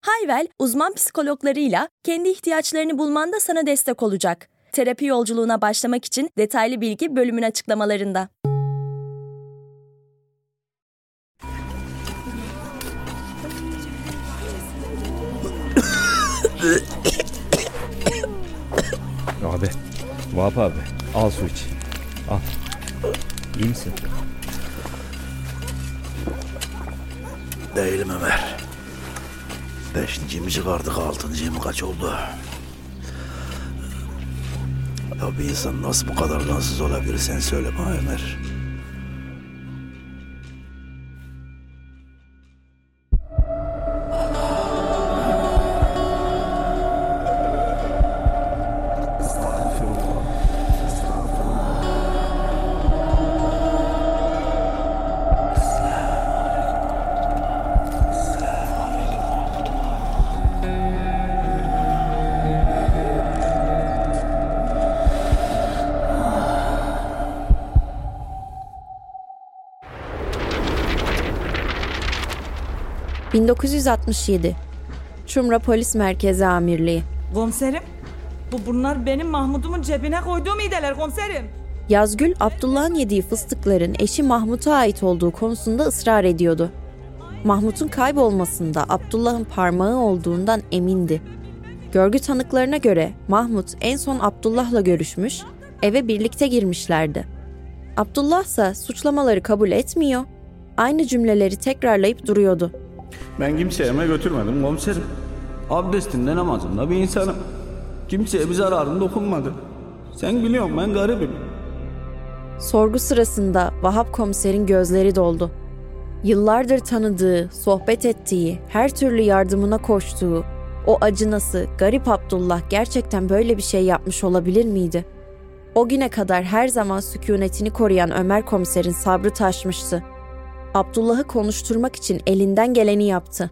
Hayvel, uzman psikologlarıyla kendi ihtiyaçlarını bulmanda sana destek olacak. Terapi yolculuğuna başlamak için detaylı bilgi bölümün açıklamalarında. Abi, Vahap abi al su iç. Al. İyi misin? Değilim Ömer. Beşinci mi çıkardık, altıncı mı kaç oldu? Ya bir insan nasıl bu kadar gansız olabilir sen söyle bana Ömer. ...1967... ...Çumra Polis Merkezi Amirliği... Komiserim, bu bunlar benim Mahmud'umun cebine koyduğum iğdeler komiserim. Yazgül, Abdullah'ın yediği fıstıkların eşi Mahmut'a ait olduğu konusunda ısrar ediyordu. Mahmut'un kaybolmasında Abdullah'ın parmağı olduğundan emindi. Görgü tanıklarına göre Mahmut en son Abdullah'la görüşmüş, eve birlikte girmişlerdi. Abdullah ise suçlamaları kabul etmiyor, aynı cümleleri tekrarlayıp duruyordu. Ben kimseye eve götürmedim komiserim. Abdestimde namazımda bir insanım. Kimseye bir zararım dokunmadı. Sen biliyorsun ben garibim. Sorgu sırasında Vahap komiserin gözleri doldu. Yıllardır tanıdığı, sohbet ettiği, her türlü yardımına koştuğu, o acınası, garip Abdullah gerçekten böyle bir şey yapmış olabilir miydi? O güne kadar her zaman sükunetini koruyan Ömer komiserin sabrı taşmıştı. Abdullah'ı konuşturmak için elinden geleni yaptı.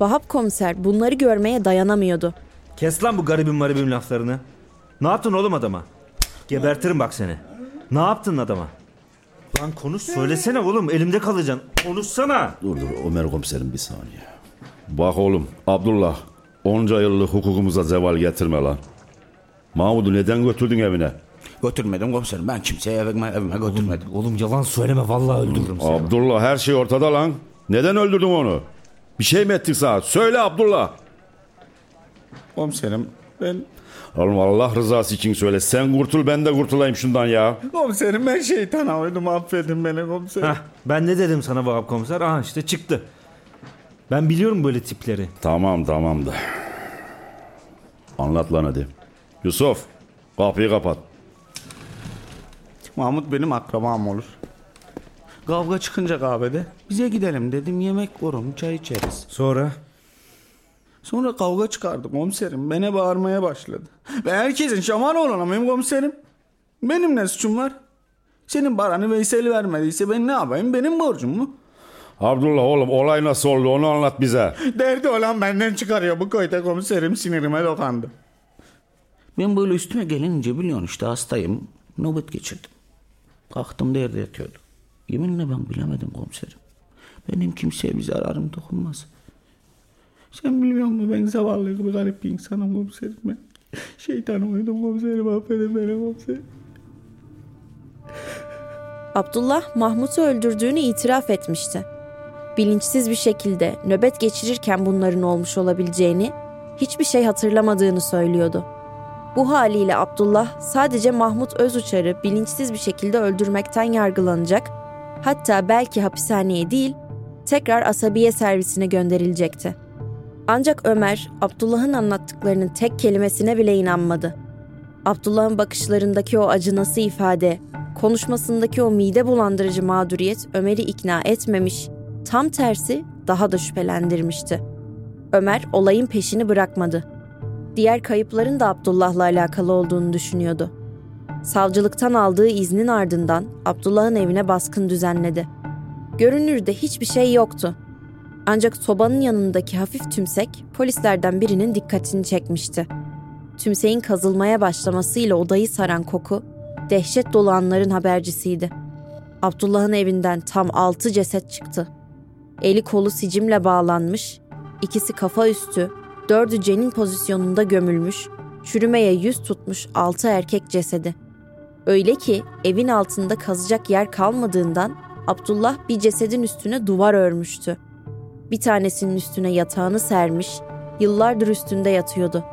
Vahap komiser bunları görmeye dayanamıyordu. Kes lan bu garibim maribim laflarını. Ne yaptın oğlum adama? Gebertirim bak seni. Ne yaptın adama? Lan konuş söylesene oğlum elimde kalacaksın. Konuşsana. Dur dur Ömer komiserim bir saniye. Bak oğlum Abdullah onca yıllık hukukumuza zeval getirme lan. Mahmud'u neden götürdün evine? Götürmedim komiserim. Ben kimseye evime, evime götürmedim. Oğlum yalan söyleme vallahi öldürürüm seni. Abdullah her şey ortada lan. Neden öldürdün onu? Bir şey mi ettik sana? Söyle Abdullah. Komiserim ben... Oğlum Allah rızası için söyle. Sen kurtul ben de kurtulayım şundan ya. Komiserim ben şeytana uydum affedin beni komiserim. Heh, ben ne dedim sana Vahap komiser? Aha işte çıktı. Ben biliyorum böyle tipleri. Tamam tamam da. Anlat lan hadi. Yusuf kapıyı kapat. Mahmut benim akrabam olur. Kavga çıkınca kahvede bize gidelim dedim yemek korum çay içeriz. Sonra? Sonra kavga çıkardı komiserim. Beni bağırmaya başladı. Ben herkesin şaman olanamıyım komiserim. Benim ne suçum var? Senin paranı Veysel vermediyse ben ne yapayım? Benim borcum mu? Abdullah oğlum olay nasıl oldu onu anlat bize. Derdi olan benden çıkarıyor bu köyde komiserim sinirime dokandı. Ben böyle üstüme gelince biliyorsun işte hastayım. Nöbet geçirdim. Kalktım da yerde yatıyordu. Yeminle ben bilemedim komiserim. Benim kimseye bir zararım dokunmaz. Sen biliyor musun ben zavallı bir garip bir insanım komiserim ben. Şeytan uydum komiserim affedin beni komiserim. Abdullah Mahmut'u öldürdüğünü itiraf etmişti. Bilinçsiz bir şekilde nöbet geçirirken bunların olmuş olabileceğini, hiçbir şey hatırlamadığını söylüyordu. Bu haliyle Abdullah sadece Mahmut Özuçar'ı bilinçsiz bir şekilde öldürmekten yargılanacak, hatta belki hapishaneye değil, tekrar asabiye servisine gönderilecekti. Ancak Ömer, Abdullah'ın anlattıklarının tek kelimesine bile inanmadı. Abdullah'ın bakışlarındaki o acınası ifade, konuşmasındaki o mide bulandırıcı mağduriyet Ömer'i ikna etmemiş, tam tersi daha da şüphelendirmişti. Ömer olayın peşini bırakmadı. Diğer kayıpların da Abdullah'la alakalı olduğunu düşünüyordu. Savcılıktan aldığı iznin ardından Abdullah'ın evine baskın düzenledi. Görünürde hiçbir şey yoktu. Ancak sobanın yanındaki hafif tümsek polislerden birinin dikkatini çekmişti. Tümseğin kazılmaya başlamasıyla odayı saran koku dehşet dolu anların habercisiydi. Abdullah'ın evinden tam altı ceset çıktı. Eli kolu sicimle bağlanmış, ikisi kafa üstü, dördü cenin pozisyonunda gömülmüş, çürümeye yüz tutmuş altı erkek cesedi. Öyle ki evin altında kazacak yer kalmadığından Abdullah bir cesedin üstüne duvar örmüştü. Bir tanesinin üstüne yatağını sermiş, yıllardır üstünde yatıyordu.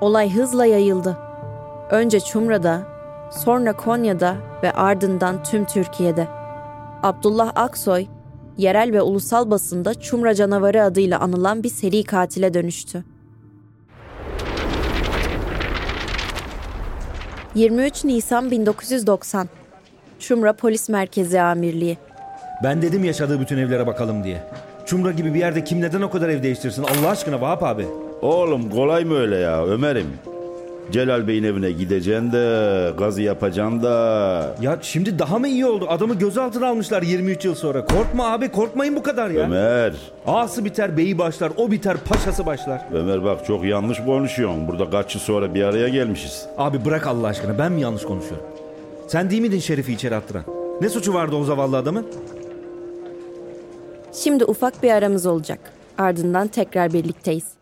Olay hızla yayıldı. Önce Çumra'da, sonra Konya'da ve ardından tüm Türkiye'de. Abdullah Aksoy, yerel ve ulusal basında Çumra canavarı adıyla anılan bir seri katile dönüştü. 23 Nisan 1990 Çumra Polis Merkezi Amirliği Ben dedim yaşadığı bütün evlere bakalım diye. Çumra gibi bir yerde kim neden o kadar ev değiştirsin Allah aşkına Vahap abi. Oğlum kolay mı öyle ya Ömer'im? Celal Bey'in evine gideceksin de gazı yapacaksın da. Ya şimdi daha mı iyi oldu? Adamı gözaltına almışlar 23 yıl sonra. Korkma abi korkmayın bu kadar ya. Ömer, Ağası biter beyi başlar o biter paşası başlar. Ömer bak çok yanlış konuşuyorsun. Burada kaç yıl sonra bir araya gelmişiz. Abi bırak Allah aşkına ben mi yanlış konuşuyorum? Sen değil miydin Şerif'i içeri attıran? Ne suçu vardı o zavallı adamın? Şimdi ufak bir aramız olacak. Ardından tekrar birlikteyiz.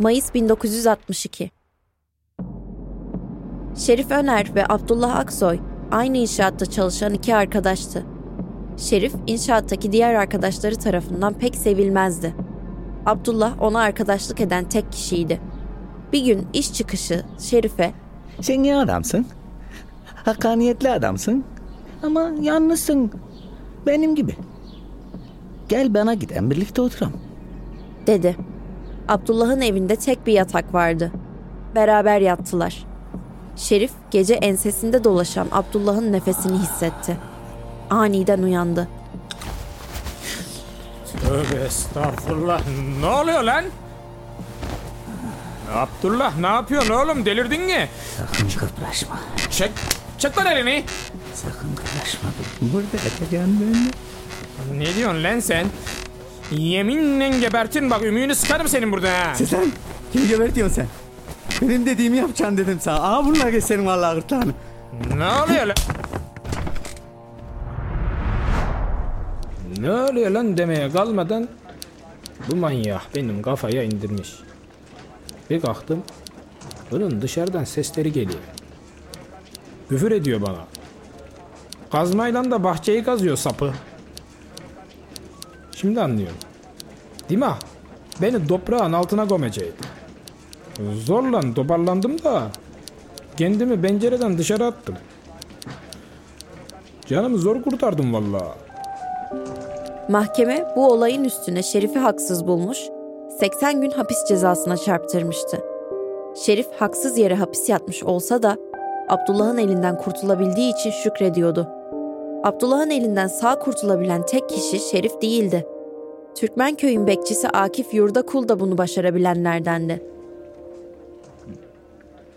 Mayıs 1962 Şerif Öner ve Abdullah Aksoy aynı inşaatta çalışan iki arkadaştı. Şerif inşaattaki diğer arkadaşları tarafından pek sevilmezdi. Abdullah ona arkadaşlık eden tek kişiydi. Bir gün iş çıkışı Şerif'e Sen iyi adamsın. Hakkaniyetli adamsın. Ama yalnızsın. Benim gibi. Gel bana gidelim birlikte oturalım. dedi. Abdullah'ın evinde tek bir yatak vardı. Beraber yattılar. Şerif gece ensesinde dolaşan Abdullah'ın nefesini hissetti. Aniden uyandı. Tövbe estağfurullah. Ne oluyor lan? Abdullah ne yapıyorsun oğlum delirdin mi? Sakın kıpraşma. Çek, çek lan elini. Sakın kıpraşma. Burada yatacaksın benimle. Ne diyorsun lan sen? Yeminle gebertin bak ümüğünü sıkarım senin burada ha. Sen kimi gebertiyorsun sen? Benim dediğimi yapacaksın dedim sana. Aa bununla geç senin vallahi gırtlağını. Ne oluyor lan? Ne oluyor lan demeye kalmadan bu manyak benim kafaya indirmiş. Bir kalktım bunun dışarıdan sesleri geliyor. Küfür ediyor bana. Kazmayla da bahçeyi kazıyor sapı. Şimdi anlıyorum. Mi? Beni toprağın altına gömecekti. Zorla toparlandım da kendimi pencereden dışarı attım. Canımı zor kurtardım vallahi. Mahkeme bu olayın üstüne Şerif'i haksız bulmuş, 80 gün hapis cezasına çarptırmıştı. Şerif haksız yere hapis yatmış olsa da Abdullah'ın elinden kurtulabildiği için şükrediyordu. Abdullah'ın elinden sağ kurtulabilen tek kişi Şerif değildi. Türkmenköy'ün bekçisi Akif Yurdakul da bunu başarabilenlerdendi.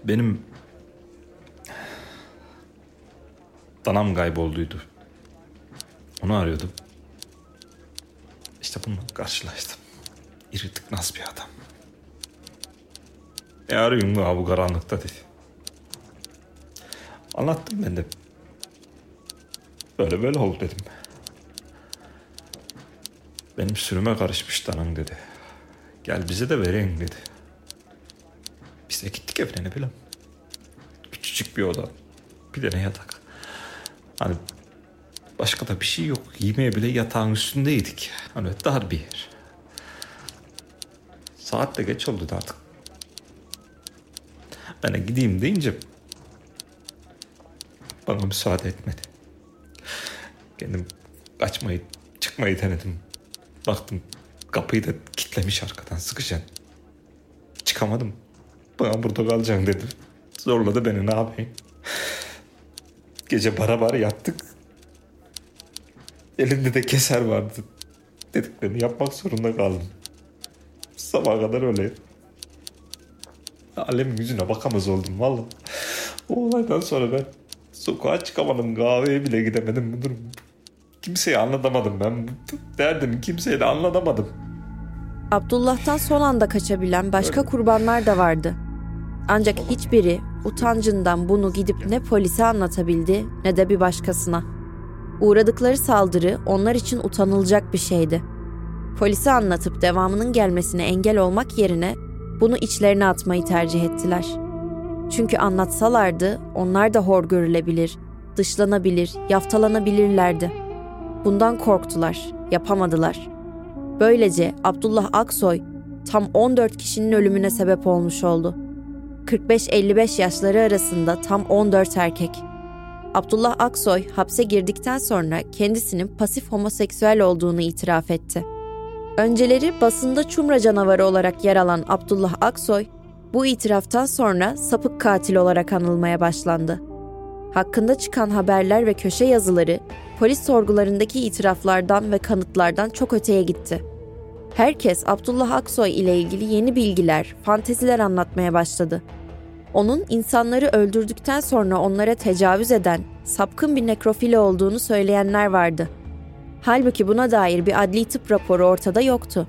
Benim danam kaybolduydu. Onu arıyordum. İşte bununla karşılaştım. iri tıknaz bir adam. Ne arıyorsun la bu karanlıkta dedi. Anlattım ben de. Böyle böyle oldu dedim. Benim sürüme karışmış danın dedi. Gel bize de vereyim dedi. Biz de gittik evine ne bileyim. Küçücük bir oda. Bir de ne yatak. Hani başka da bir şey yok. Yemeğe bile yatağın üstündeydik. Hani dar bir yer. Saat de geç oldu artık. Ben de gideyim deyince bana müsaade etmedi. Kendim kaçmayı, çıkmayı denedim. Baktım kapıyı da kilitlemiş arkadan sıkışan. Çıkamadım. Bana burada kalacaksın dedi. Zorladı beni ne yapayım. Gece bara bara yattık. Elinde de keser vardı. Dediklerini yapmak zorunda kaldım. Sabaha kadar öyle. Alemin yüzüne bakamaz oldum valla. O olaydan sonra ben sokağa çıkamadım. Kahveye bile gidemedim. Bu durum. Kimseye anlatamadım ben. Derdimi kimseye de anlatamadım. Abdullah'tan son anda kaçabilen başka kurbanlar da vardı. Ancak hiçbiri utancından bunu gidip ne polise anlatabildi ne de bir başkasına. Uğradıkları saldırı onlar için utanılacak bir şeydi. Polise anlatıp devamının gelmesine engel olmak yerine bunu içlerine atmayı tercih ettiler. Çünkü anlatsalardı onlar da hor görülebilir, dışlanabilir, yaftalanabilirlerdi. Bundan korktular, yapamadılar. Böylece Abdullah Aksoy tam 14 kişinin ölümüne sebep olmuş oldu. 45-55 yaşları arasında tam 14 erkek. Abdullah Aksoy hapse girdikten sonra kendisinin pasif homoseksüel olduğunu itiraf etti. Önceleri basında Çumra canavarı olarak yer alan Abdullah Aksoy, bu itiraftan sonra sapık katil olarak anılmaya başlandı. Hakkında çıkan haberler ve köşe yazıları polis sorgularındaki itiraflardan ve kanıtlardan çok öteye gitti. Herkes Abdullah Aksoy ile ilgili yeni bilgiler, fanteziler anlatmaya başladı. Onun insanları öldürdükten sonra onlara tecavüz eden, sapkın bir nekrofili olduğunu söyleyenler vardı. Halbuki buna dair bir adli tıp raporu ortada yoktu.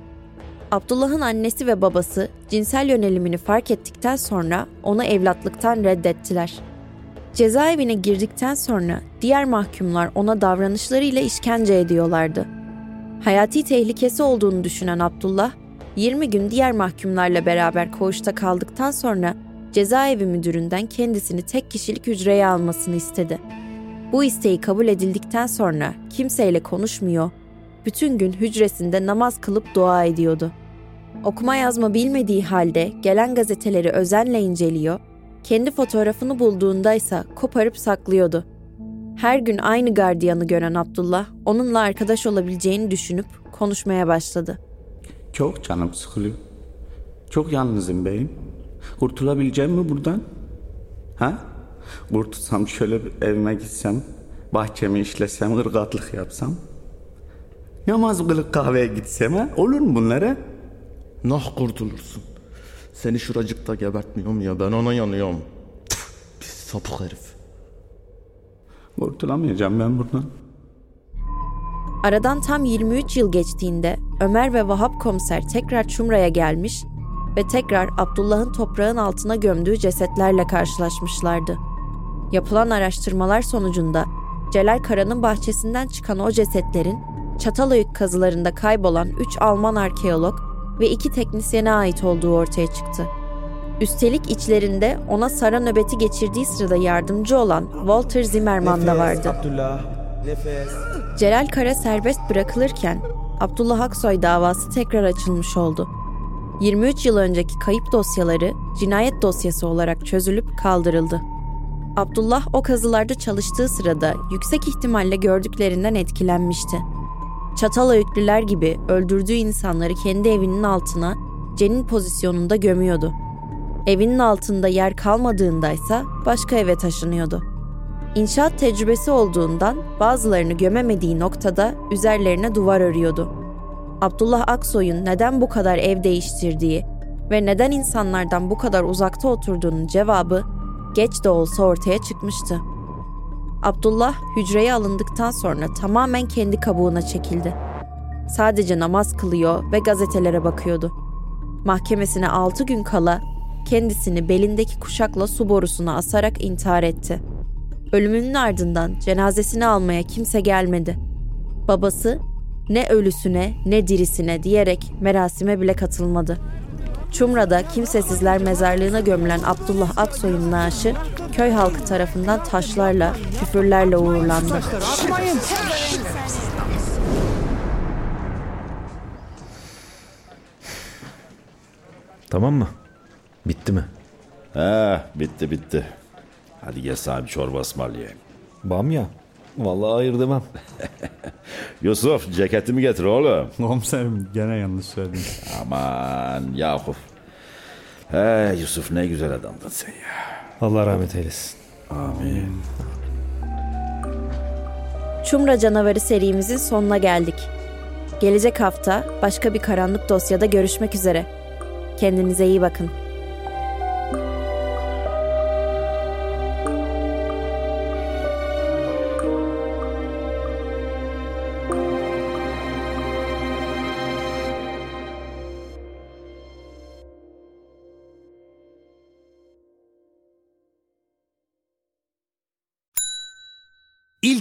Abdullah'ın annesi ve babası cinsel yönelimini fark ettikten sonra onu evlatlıktan reddettiler. Cezaevine girdikten sonra diğer mahkumlar ona davranışlarıyla işkence ediyorlardı. Hayati tehlikesi olduğunu düşünen Abdullah, 20 gün diğer mahkumlarla beraber koğuşta kaldıktan sonra cezaevi müdüründen kendisini tek kişilik hücreye almasını istedi. Bu isteği kabul edildikten sonra kimseyle konuşmuyor, bütün gün hücresinde namaz kılıp dua ediyordu. Okuma yazma bilmediği halde gelen gazeteleri özenle inceliyor, kendi fotoğrafını bulduğunda ise koparıp saklıyordu. Her gün aynı gardiyanı gören Abdullah, onunla arkadaş olabileceğini düşünüp konuşmaya başladı. Çok canım sıkılıyor. Çok yalnızım beyim. Kurtulabileceğim mi buradan? Ha? Kurtulsam şöyle bir evime gitsem, bahçemi işlesem, ırgatlık yapsam. Namaz kılıp kahveye gitsem ha? Olur mu bunlara? Nah kurtulursun. Seni şuracıkta gebertmiyorum ya ben ona yanıyorum. Pis sapık herif. Kurtulamayacağım ben buradan. Aradan tam 23 yıl geçtiğinde Ömer ve Vahap komiser tekrar Çumra'ya gelmiş ve tekrar Abdullah'ın toprağın altına gömdüğü cesetlerle karşılaşmışlardı. Yapılan araştırmalar sonucunda Celal Kara'nın bahçesinden çıkan o cesetlerin Çatalhöyük kazılarında kaybolan 3 Alman arkeolog ve 2 teknisyene ait olduğu ortaya çıktı. Üstelik içlerinde ona sara nöbeti geçirdiği sırada yardımcı olan Walter Zimmermann da vardı. Abdullah. Nefes. Celal Kara serbest bırakılırken Abdullah Aksoy davası tekrar açılmış oldu. 23 yıl önceki kayıp dosyaları cinayet dosyası olarak çözülüp kaldırıldı. Abdullah o kazılarda çalıştığı sırada yüksek ihtimalle gördüklerinden etkilenmişti. Çatalhöyüklüler gibi öldürdüğü insanları kendi evinin altına cenin pozisyonunda gömüyordu. Evinin altında yer kalmadığındaysa başka eve taşınıyordu. İnşaat tecrübesi olduğundan bazılarını gömemediği noktada üzerlerine duvar örüyordu. Abdullah Aksoy'un neden bu kadar ev değiştirdiği ve neden insanlardan bu kadar uzakta oturduğunun cevabı geç de olsa ortaya çıkmıştı. Abdullah hücreye alındıktan sonra tamamen kendi kabuğuna çekildi. sadece namaz kılıyor ve gazetelere bakıyordu. Mahkemesine 6 gün kala kendisini belindeki kuşakla su borusuna asarak intihar etti. Ölümünün ardından cenazesini almaya kimse gelmedi. Babası ne ölüsüne ne dirisine diyerek merasime bile katılmadı. Çumra'da kimsesizler mezarlığına gömülen Abdullah Aksoy'un naaşı köy halkı tarafından taşlarla, küfürlerle uğurlandı. Tamam mı? Bitti mi? He bitti bitti. Hadi gel bir çorba ısmarlayayım. Bamya. Vallahi hayır demem. Yusuf ceketimi getir oğlum. Komiserim gene yanlış söyledim. Aman Yakup. He Yusuf ne güzel adamdın sen ya. Allah rahmet eylesin. Amin. Çumra Canavarı serimizin sonuna geldik. Gelecek hafta başka bir karanlık dosyada görüşmek üzere. Kendinize iyi bakın.